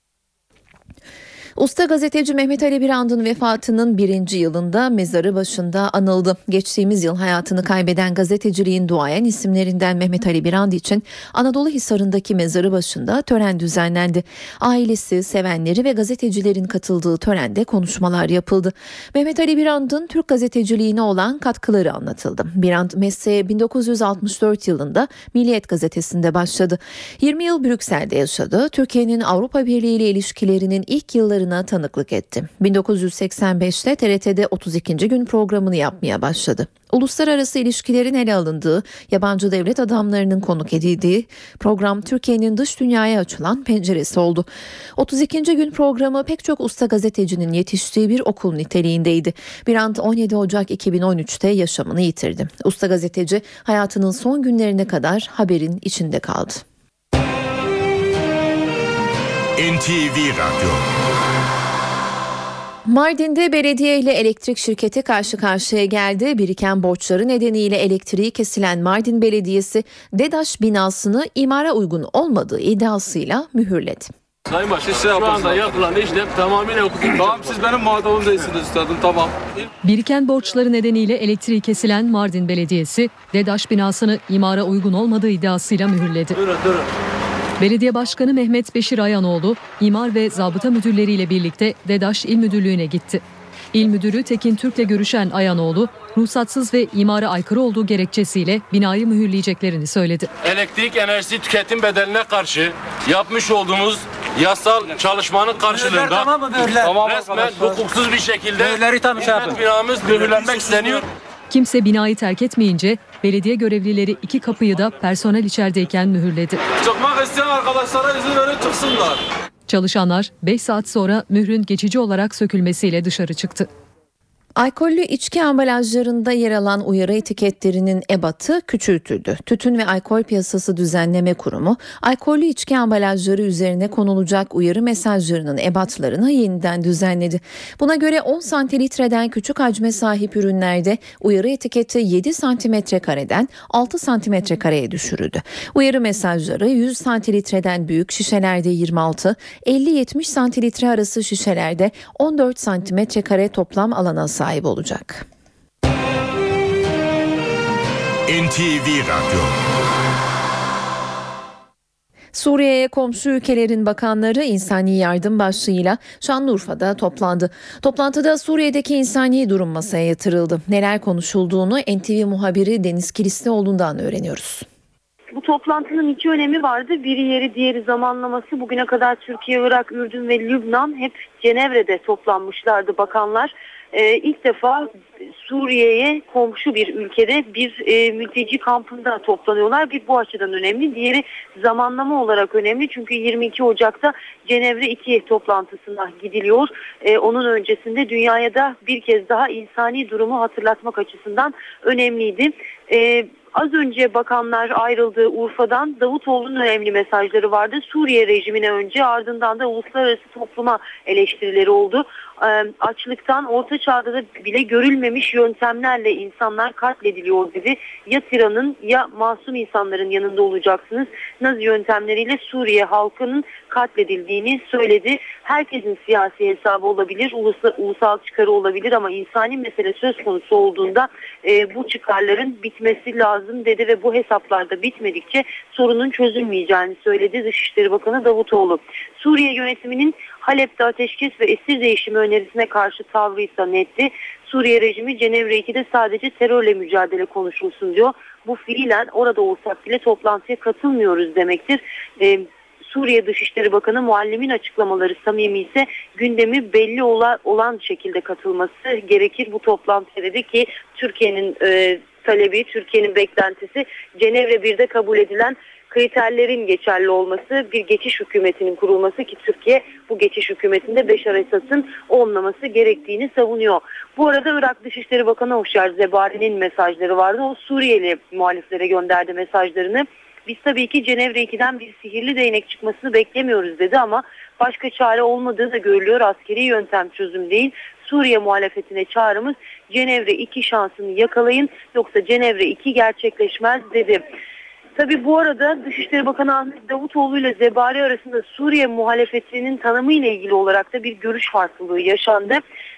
Usta gazeteci Mehmet Ali Birand'ın vefatının birinci yılında mezarı başında anıldı. Geçtiğimiz yıl hayatını kaybeden gazeteciliğin duayen isimlerinden Mehmet Ali Birand için Anadolu Hisarı'ndaki mezarı başında tören düzenlendi. Ailesi, sevenleri ve gazetecilerin katıldığı törende konuşmalar yapıldı. Mehmet Ali Birand'ın Türk gazeteciliğine olan katkıları anlatıldı. Birand mesleğe 1964 yılında Milliyet gazetesinde başladı. 20 yıl Brüksel'de yaşadı. Türkiye'nin Avrupa Birliği ile ilişkilerinin ilk yılları yıllarına tanıklık etti. 1985'te TRT'de 32. gün programını yapmaya başladı. Uluslararası ilişkilerin ele alındığı, yabancı devlet adamlarının konuk edildiği program Türkiye'nin dış dünyaya açılan penceresi oldu. 32. gün programı pek çok usta gazetecinin yetiştiği bir okul niteliğindeydi. Bir an 17 Ocak 2013'te yaşamını yitirdi. Usta gazeteci hayatının son günlerine kadar haberin içinde kaldı. NTV Radyo Mardin'de belediye ile elektrik şirketi karşı karşıya geldi. Biriken borçları nedeniyle elektriği kesilen Mardin Belediyesi DEDAŞ binasını imara uygun olmadığı iddiasıyla mühürledi. Sayın Başkan şu anda yapılan işlem tamamıyla hukuki. Tamam siz benim muhatabım değilsiniz üstadım tamam. Biriken borçları nedeniyle elektriği kesilen Mardin Belediyesi DEDAŞ binasını imara uygun olmadığı iddiasıyla mühürledi. Durun durun. Belediye Başkanı Mehmet Beşir Ayanoğlu, imar ve zabıta müdürleriyle birlikte DEDAŞ İl Müdürlüğü'ne gitti. İl Müdürü Tekin Türk'le görüşen Ayanoğlu, ruhsatsız ve imara aykırı olduğu gerekçesiyle binayı mühürleyeceklerini söyledi. Elektrik enerjisi tüketim bedeline karşı yapmış olduğumuz yasal çalışmanın karşılığında tamam mı? Tamam resmen hukuksuz bir şekilde tam şey binamız mühürlenmek isteniyor. Kimse binayı terk etmeyince belediye görevlileri iki kapıyı da personel içerideyken mühürledi. Çıkmak isteyen arkadaşlara izin verin çıksınlar. Çalışanlar 5 saat sonra mührün geçici olarak sökülmesiyle dışarı çıktı. Alkollü içki ambalajlarında yer alan uyarı etiketlerinin ebatı küçültüldü. Tütün ve Alkol Piyasası Düzenleme Kurumu, alkollü içki ambalajları üzerine konulacak uyarı mesajlarının ebatlarını yeniden düzenledi. Buna göre 10 santilitreden küçük hacme sahip ürünlerde uyarı etiketi 7 santimetre kareden 6 santimetre kareye düşürüldü. Uyarı mesajları 100 santilitreden büyük şişelerde 26, 50-70 santilitre arası şişelerde 14 santimetre kare toplam alana sahip sahip olacak. NTV Radyo Suriye'ye komşu ülkelerin bakanları insani yardım başlığıyla Şanlıurfa'da toplandı. Toplantıda Suriye'deki insani durum masaya yatırıldı. Neler konuşulduğunu NTV muhabiri Deniz Kilislioğlu'ndan öğreniyoruz. Bu toplantının iki önemi vardı. Biri yeri diğeri zamanlaması. Bugüne kadar Türkiye, Irak, Ürdün ve Lübnan hep Cenevre'de toplanmışlardı bakanlar e, ilk defa Suriye'ye komşu bir ülkede bir e, mülteci kampında toplanıyorlar. Bir bu açıdan önemli. Diğeri zamanlama olarak önemli. Çünkü 22 Ocak'ta Cenevre 2 toplantısına gidiliyor. E, onun öncesinde dünyaya da bir kez daha insani durumu hatırlatmak açısından önemliydi. E, Az önce bakanlar ayrıldığı Urfa'dan Davutoğlu'nun önemli mesajları vardı. Suriye rejimine önce ardından da uluslararası topluma eleştirileri oldu. Ee, açlıktan orta çağda da bile görülmemiş yöntemlerle insanlar katlediliyor dedi. Ya tiranın ya masum insanların yanında olacaksınız. Nazi yöntemleriyle Suriye halkının katledildiğini söyledi. Herkesin siyasi hesabı olabilir, ulusal, ulusal çıkarı olabilir ama insani mesele söz konusu olduğunda e, bu çıkarların bitmesi lazım dedi ve bu hesaplarda bitmedikçe sorunun çözülmeyeceğini söyledi Dışişleri Bakanı Davutoğlu. Suriye yönetiminin Halep'te ateşkes ve esir değişimi önerisine karşı tavrı ise netti. Suriye rejimi Cenevre 2'de sadece terörle mücadele konuşulsun diyor. Bu fiilen orada olsak bile toplantıya katılmıyoruz demektir. Ee, Suriye Dışişleri Bakanı Muallim'in açıklamaları samimi ise gündemi belli olan şekilde katılması gerekir bu toplantıya dedi ki Türkiye'nin e, talebi, Türkiye'nin beklentisi Cenevre 1'de kabul edilen kriterlerin geçerli olması, bir geçiş hükümetinin kurulması ki Türkiye bu geçiş hükümetinde Beşar Esad'ın olmaması gerektiğini savunuyor. Bu arada Irak Dışişleri Bakanı Hoşyar Zebari'nin mesajları vardı. O Suriyeli muhaliflere gönderdi mesajlarını. Biz tabii ki Cenevre 2'den bir sihirli değnek çıkmasını beklemiyoruz dedi ama başka çare olmadığı da görülüyor. Askeri yöntem çözüm değil. Suriye muhalefetine çağrımız Cenevre 2 şansını yakalayın yoksa Cenevre 2 gerçekleşmez dedi. Tabi bu arada Dışişleri Bakanı Ahmet Davutoğlu ile Zebari arasında Suriye muhalefetinin tanımı ile ilgili olarak da bir görüş farklılığı yaşandı.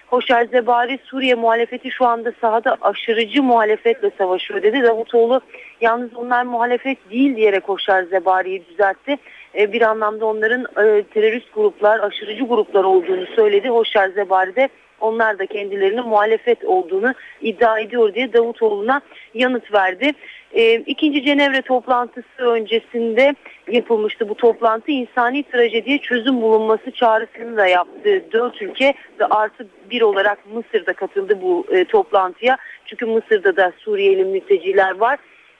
Hoşer Zebari Suriye muhalefeti şu anda sahada aşırıcı muhalefetle savaşıyor dedi. Davutoğlu yalnız onlar muhalefet değil diyerek Hoşer Zebari'yi düzeltti. E, bir anlamda onların e, terörist gruplar, aşırıcı gruplar olduğunu söyledi. Hoşer Zebari de onlar da kendilerine muhalefet olduğunu iddia ediyor diye Davutoğlu'na yanıt verdi. E, ikinci Cenevre toplantısı öncesinde yapılmıştı bu toplantı. insani trajediye çözüm bulunması çağrısını da yaptı. Dört ülke ve artı bir olarak Mısır da katıldı bu e, toplantıya. Çünkü Mısır'da da Suriyeli mülteciler var.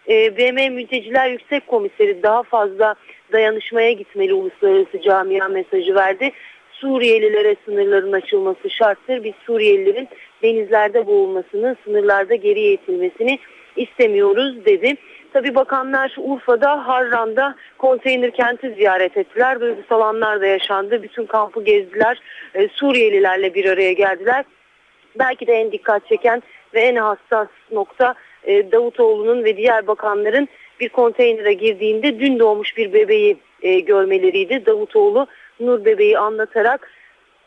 E, BM Mülteciler Yüksek Komiseri daha fazla dayanışmaya gitmeli uluslararası camia mesajı verdi. Suriyelilere sınırların açılması şarttır. Biz Suriyelilerin denizlerde boğulmasını, sınırlarda geriye itilmesini istemiyoruz dedi. Tabi bakanlar Urfa'da, Harran'da konteyner kenti ziyaret ettiler. Duygusal anlar da yaşandı. Bütün kampı gezdiler. Ee, Suriyelilerle bir araya geldiler. Belki de en dikkat çeken ve en hassas nokta e, Davutoğlu'nun ve diğer bakanların bir konteynere girdiğinde dün doğmuş bir bebeği e, görmeleriydi. Davutoğlu Nur bebeği anlatarak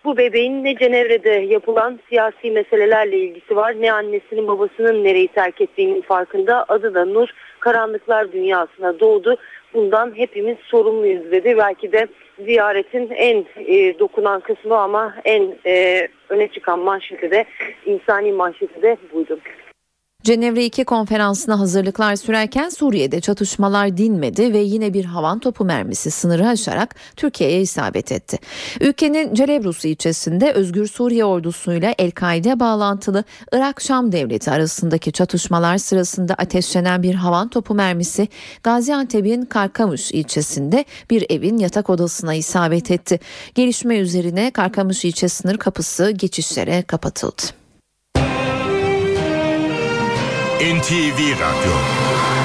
bu bebeğin ne Cenevre'de yapılan siyasi meselelerle ilgisi var ne annesinin babasının nereyi terk ettiğinin farkında. Adı da Nur karanlıklar dünyasına doğdu. Bundan hepimiz sorumluyuz dedi. Belki de ziyaretin en e, dokunan kısmı ama en e, öne çıkan manşeti de insani manşeti de buydu. Cenevre 2 konferansına hazırlıklar sürerken Suriye'de çatışmalar dinmedi ve yine bir havan topu mermisi sınırı aşarak Türkiye'ye isabet etti. Ülkenin Celebrus ilçesinde Özgür Suriye ordusuyla El-Kaide bağlantılı Irak-Şam devleti arasındaki çatışmalar sırasında ateşlenen bir havan topu mermisi Gaziantep'in Karkamış ilçesinde bir evin yatak odasına isabet etti. Gelişme üzerine Karkamış ilçe sınır kapısı geçişlere kapatıldı. NTV Radyo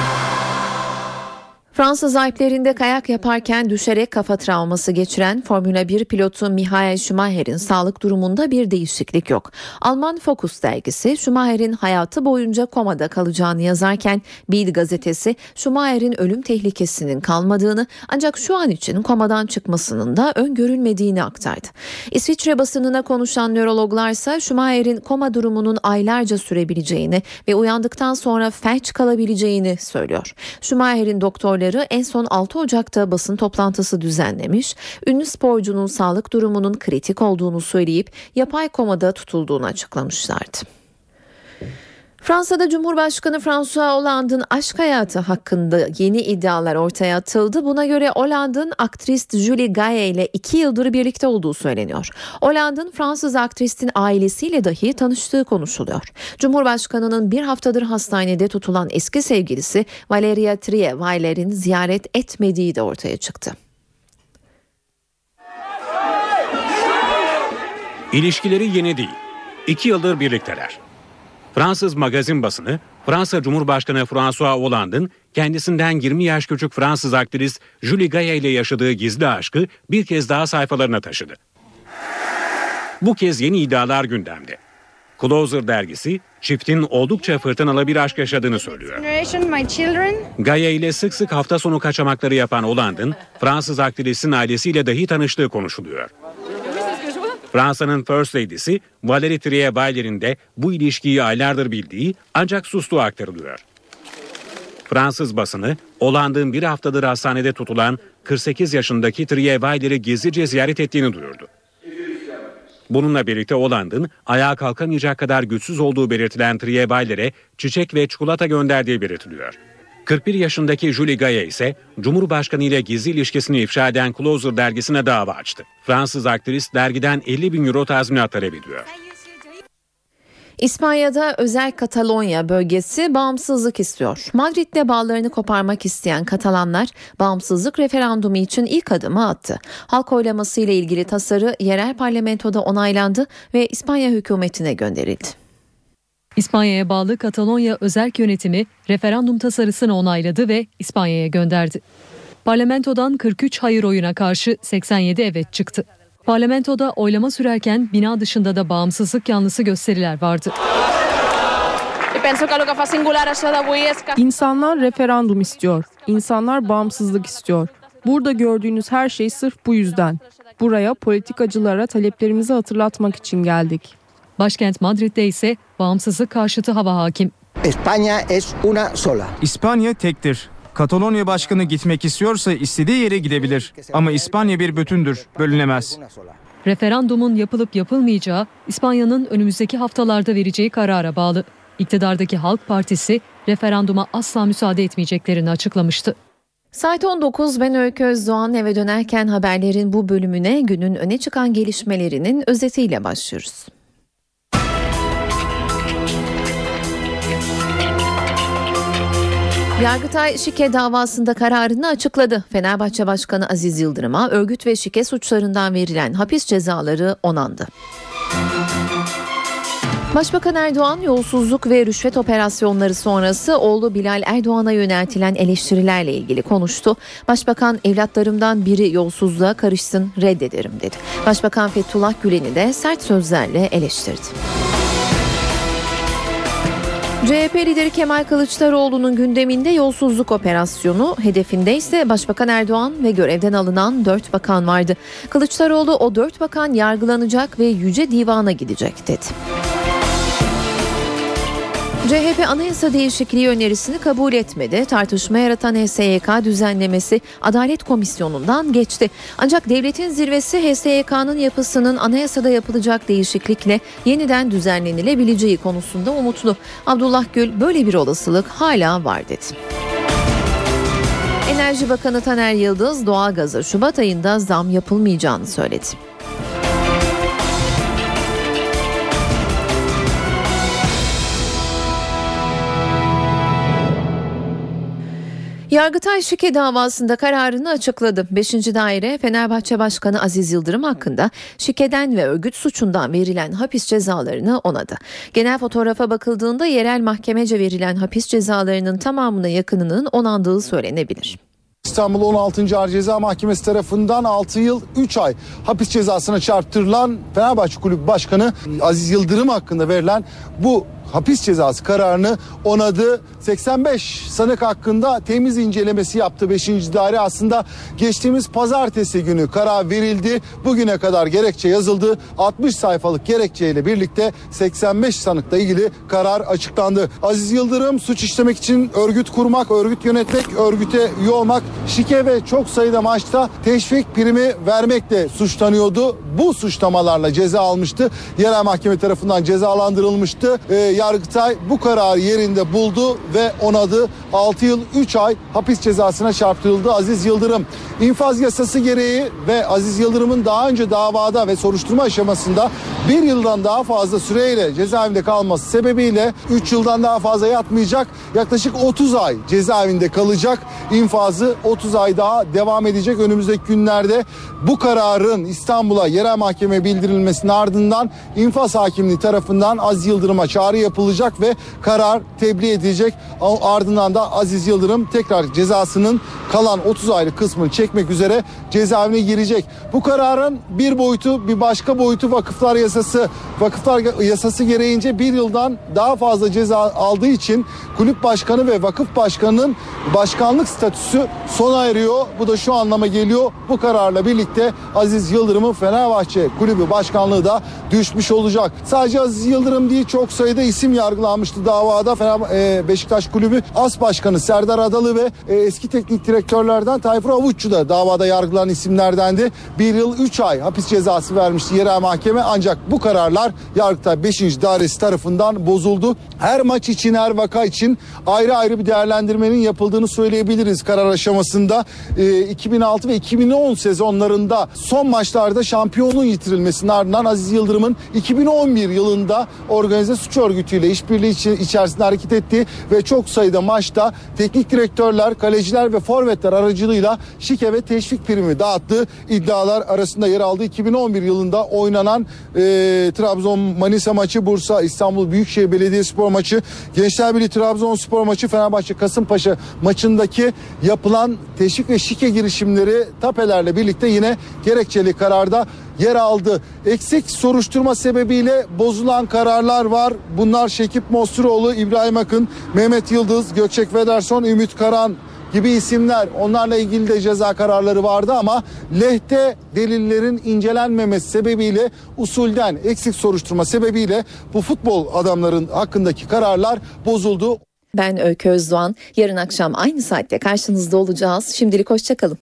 Fransız Alplerinde kayak yaparken düşerek kafa travması geçiren Formula 1 pilotu Michael Schumacher'in sağlık durumunda bir değişiklik yok. Alman Focus dergisi Schumacher'in hayatı boyunca komada kalacağını yazarken Bild gazetesi Schumacher'in ölüm tehlikesinin kalmadığını ancak şu an için komadan çıkmasının da öngörülmediğini aktardı. İsviçre basınına konuşan nörologlarsa Schumacher'in koma durumunun aylarca sürebileceğini ve uyandıktan sonra felç kalabileceğini söylüyor. Schumacher'in doktorları en son 6 Ocak'ta basın toplantısı düzenlemiş, ünlü sporcunun sağlık durumunun kritik olduğunu söyleyip yapay komada tutulduğunu açıklamışlardı. Fransa'da Cumhurbaşkanı François Hollande'ın aşk hayatı hakkında yeni iddialar ortaya atıldı. Buna göre Hollande'ın aktrist Julie Gaye ile iki yıldır birlikte olduğu söyleniyor. Hollande'ın Fransız aktristin ailesiyle dahi tanıştığı konuşuluyor. Cumhurbaşkanının bir haftadır hastanede tutulan eski sevgilisi Valeria Trier-Weiler'in ziyaret etmediği de ortaya çıktı. İlişkileri yeni değil. İki yıldır birlikteler. Fransız magazin basını Fransa Cumhurbaşkanı François Hollande'ın kendisinden 20 yaş küçük Fransız aktrist Julie Gaye ile yaşadığı gizli aşkı bir kez daha sayfalarına taşıdı. Bu kez yeni iddialar gündemde. Closer dergisi çiftin oldukça fırtınalı bir aşk yaşadığını söylüyor. Gaye ile sık sık hafta sonu kaçamakları yapan Hollande'ın Fransız aktrisin ailesiyle dahi tanıştığı konuşuluyor. Fransa'nın First Lady'si Valérie Trier-Weiler'in de bu ilişkiyi aylardır bildiği ancak sustuğu aktarılıyor. Fransız basını Hollande'ın bir haftadır hastanede tutulan 48 yaşındaki Trier-Weiler'i gizlice ziyaret ettiğini duyurdu. Bununla birlikte Hollande'ın ayağa kalkamayacak kadar güçsüz olduğu belirtilen Trier-Weiler'e çiçek ve çikolata gönderdiği belirtiliyor. 41 yaşındaki Julie Gaye ise Cumhurbaşkanı ile gizli ilişkisini ifşa eden Closer dergisine dava açtı. Fransız aktris dergiden 50 bin euro tazminat talep ediyor. İspanya'da özel Katalonya bölgesi bağımsızlık istiyor. Madrid'de bağlarını koparmak isteyen Katalanlar bağımsızlık referandumu için ilk adımı attı. Halk oylaması ile ilgili tasarı yerel parlamentoda onaylandı ve İspanya hükümetine gönderildi. İspanya'ya bağlı Katalonya özerk yönetimi referandum tasarısını onayladı ve İspanya'ya gönderdi. Parlamentodan 43 hayır oyuna karşı 87 evet çıktı. Parlamentoda oylama sürerken bina dışında da bağımsızlık yanlısı gösteriler vardı. İnsanlar referandum istiyor. İnsanlar bağımsızlık istiyor. Burada gördüğünüz her şey sırf bu yüzden. Buraya politikacılara taleplerimizi hatırlatmak için geldik. Başkent Madrid'de ise bağımsızlık karşıtı hava hakim. España es una sola. İspanya tektir. Katalonya başkanı gitmek istiyorsa istediği yere gidebilir. Ama İspanya bir bütündür, bölünemez. Referandumun yapılıp yapılmayacağı İspanya'nın önümüzdeki haftalarda vereceği karara bağlı. İktidardaki Halk Partisi referanduma asla müsaade etmeyeceklerini açıklamıştı. Saat 19 ben Öykü Özdoğan eve dönerken haberlerin bu bölümüne günün öne çıkan gelişmelerinin özetiyle başlıyoruz. Yargıtay şike davasında kararını açıkladı. Fenerbahçe Başkanı Aziz Yıldırım'a örgüt ve şike suçlarından verilen hapis cezaları onandı. Başbakan Erdoğan yolsuzluk ve rüşvet operasyonları sonrası oğlu Bilal Erdoğan'a yöneltilen eleştirilerle ilgili konuştu. Başbakan evlatlarımdan biri yolsuzluğa karışsın reddederim dedi. Başbakan Fethullah Gülen'i de sert sözlerle eleştirdi. CHP lideri Kemal Kılıçdaroğlu'nun gündeminde yolsuzluk operasyonu, hedefinde ise Başbakan Erdoğan ve görevden alınan 4 bakan vardı. Kılıçdaroğlu o 4 bakan yargılanacak ve Yüce Divan'a gidecek dedi. CHP anayasa değişikliği önerisini kabul etmedi. Tartışma yaratan HSYK düzenlemesi Adalet Komisyonu'ndan geçti. Ancak devletin zirvesi HSYK'nın yapısının anayasada yapılacak değişiklikle yeniden düzenlenilebileceği konusunda umutlu. Abdullah Gül böyle bir olasılık hala var dedi. Enerji Bakanı Taner Yıldız doğalgaza Şubat ayında zam yapılmayacağını söyledi. Yargıtay şike davasında kararını açıkladı. 5. daire Fenerbahçe Başkanı Aziz Yıldırım hakkında şikeden ve örgüt suçundan verilen hapis cezalarını onadı. Genel fotoğrafa bakıldığında yerel mahkemece verilen hapis cezalarının tamamına yakınının onandığı söylenebilir. İstanbul 16. Ağır Ceza Mahkemesi tarafından 6 yıl 3 ay hapis cezasına çarptırılan Fenerbahçe Kulübü Başkanı Aziz Yıldırım hakkında verilen bu hapis cezası kararını onadı. 85 sanık hakkında temiz incelemesi yaptı 5. daire. Aslında geçtiğimiz pazartesi günü karar verildi. Bugüne kadar gerekçe yazıldı. 60 sayfalık gerekçeyle birlikte 85 sanıkla ilgili karar açıklandı. Aziz Yıldırım suç işlemek için örgüt kurmak, örgüt yönetmek, örgüte üye olmak, şike ve çok sayıda maçta teşvik primi vermekle suçlanıyordu. Bu suçlamalarla ceza almıştı. Yerel mahkeme tarafından cezalandırılmıştı. Ee, Yargıtay bu kararı yerinde buldu ve onadı. 6 yıl 3 ay hapis cezasına çarptırıldı Aziz Yıldırım. İnfaz yasası gereği ve Aziz Yıldırım'ın daha önce davada ve soruşturma aşamasında bir yıldan daha fazla süreyle cezaevinde kalması sebebiyle 3 yıldan daha fazla yatmayacak. Yaklaşık 30 ay cezaevinde kalacak. İnfazı 30 ay daha devam edecek önümüzdeki günlerde. Bu kararın İstanbul'a yerel mahkeme bildirilmesinin ardından infaz hakimliği tarafından Aziz Yıldırım'a çağrı yapılacak ve karar tebliğ edilecek. Ardından da Aziz Yıldırım tekrar cezasının kalan 30 aylık kısmını çekmek üzere cezaevine girecek. Bu kararın bir boyutu bir başka boyutu vakıflar yasası. Vakıflar yasası gereğince bir yıldan daha fazla ceza aldığı için kulüp başkanı ve vakıf başkanının başkanlık statüsü sona eriyor. Bu da şu anlama geliyor. Bu kararla birlikte Aziz Yıldırım'ın Fenerbahçe kulübü başkanlığı da düşmüş olacak. Sadece Aziz Yıldırım değil çok sayıda isim yargılanmıştı davada. Fener, e, Beşiktaş Kulübü As Başkanı Serdar Adalı ve e, eski teknik direktörlerden Tayfur Avuççu da davada yargılanan isimlerdendi. Bir yıl 3 ay hapis cezası vermişti yerel mahkeme ancak bu kararlar Yargıtay 5. Dairesi tarafından bozuldu. Her maç için her vaka için ayrı ayrı bir değerlendirmenin yapıldığını söyleyebiliriz karar aşamasında. E, 2006 ve 2010 sezonlarında son maçlarda şampiyonluğun yitirilmesinin ardından Aziz Yıldırım'ın 2011 yılında organize suç örgütüyle işbirliği içerisinde hareket ettiği ve çok sayıda maçta teknik direktörler, kaleciler ve forvetler aracılığıyla şike ve teşvik primi dağıttığı iddialar arasında yer aldı. 2011 yılında oynanan e, Trabzon Manisa maçı, Bursa İstanbul Büyükşehir Belediyespor maçı, Gençler Birliği Trabzonspor maçı, Fenerbahçe Kasımpaşa maçındaki yapılan teşvik ve şike girişimleri tapelerle birlikte yine gerekçeli kararda yer aldı. Eksik soruşturma sebebiyle bozulan kararlar var. Bunlar Şekip Mosturoğlu, İbrahim Akın, Mehmet Yıldız, Gökçek Vederson, Ümit Karan gibi isimler onlarla ilgili de ceza kararları vardı ama lehte delillerin incelenmemesi sebebiyle usulden eksik soruşturma sebebiyle bu futbol adamların hakkındaki kararlar bozuldu. Ben Öykü Özdoğan. Yarın akşam aynı saatte karşınızda olacağız. Şimdilik hoşçakalın.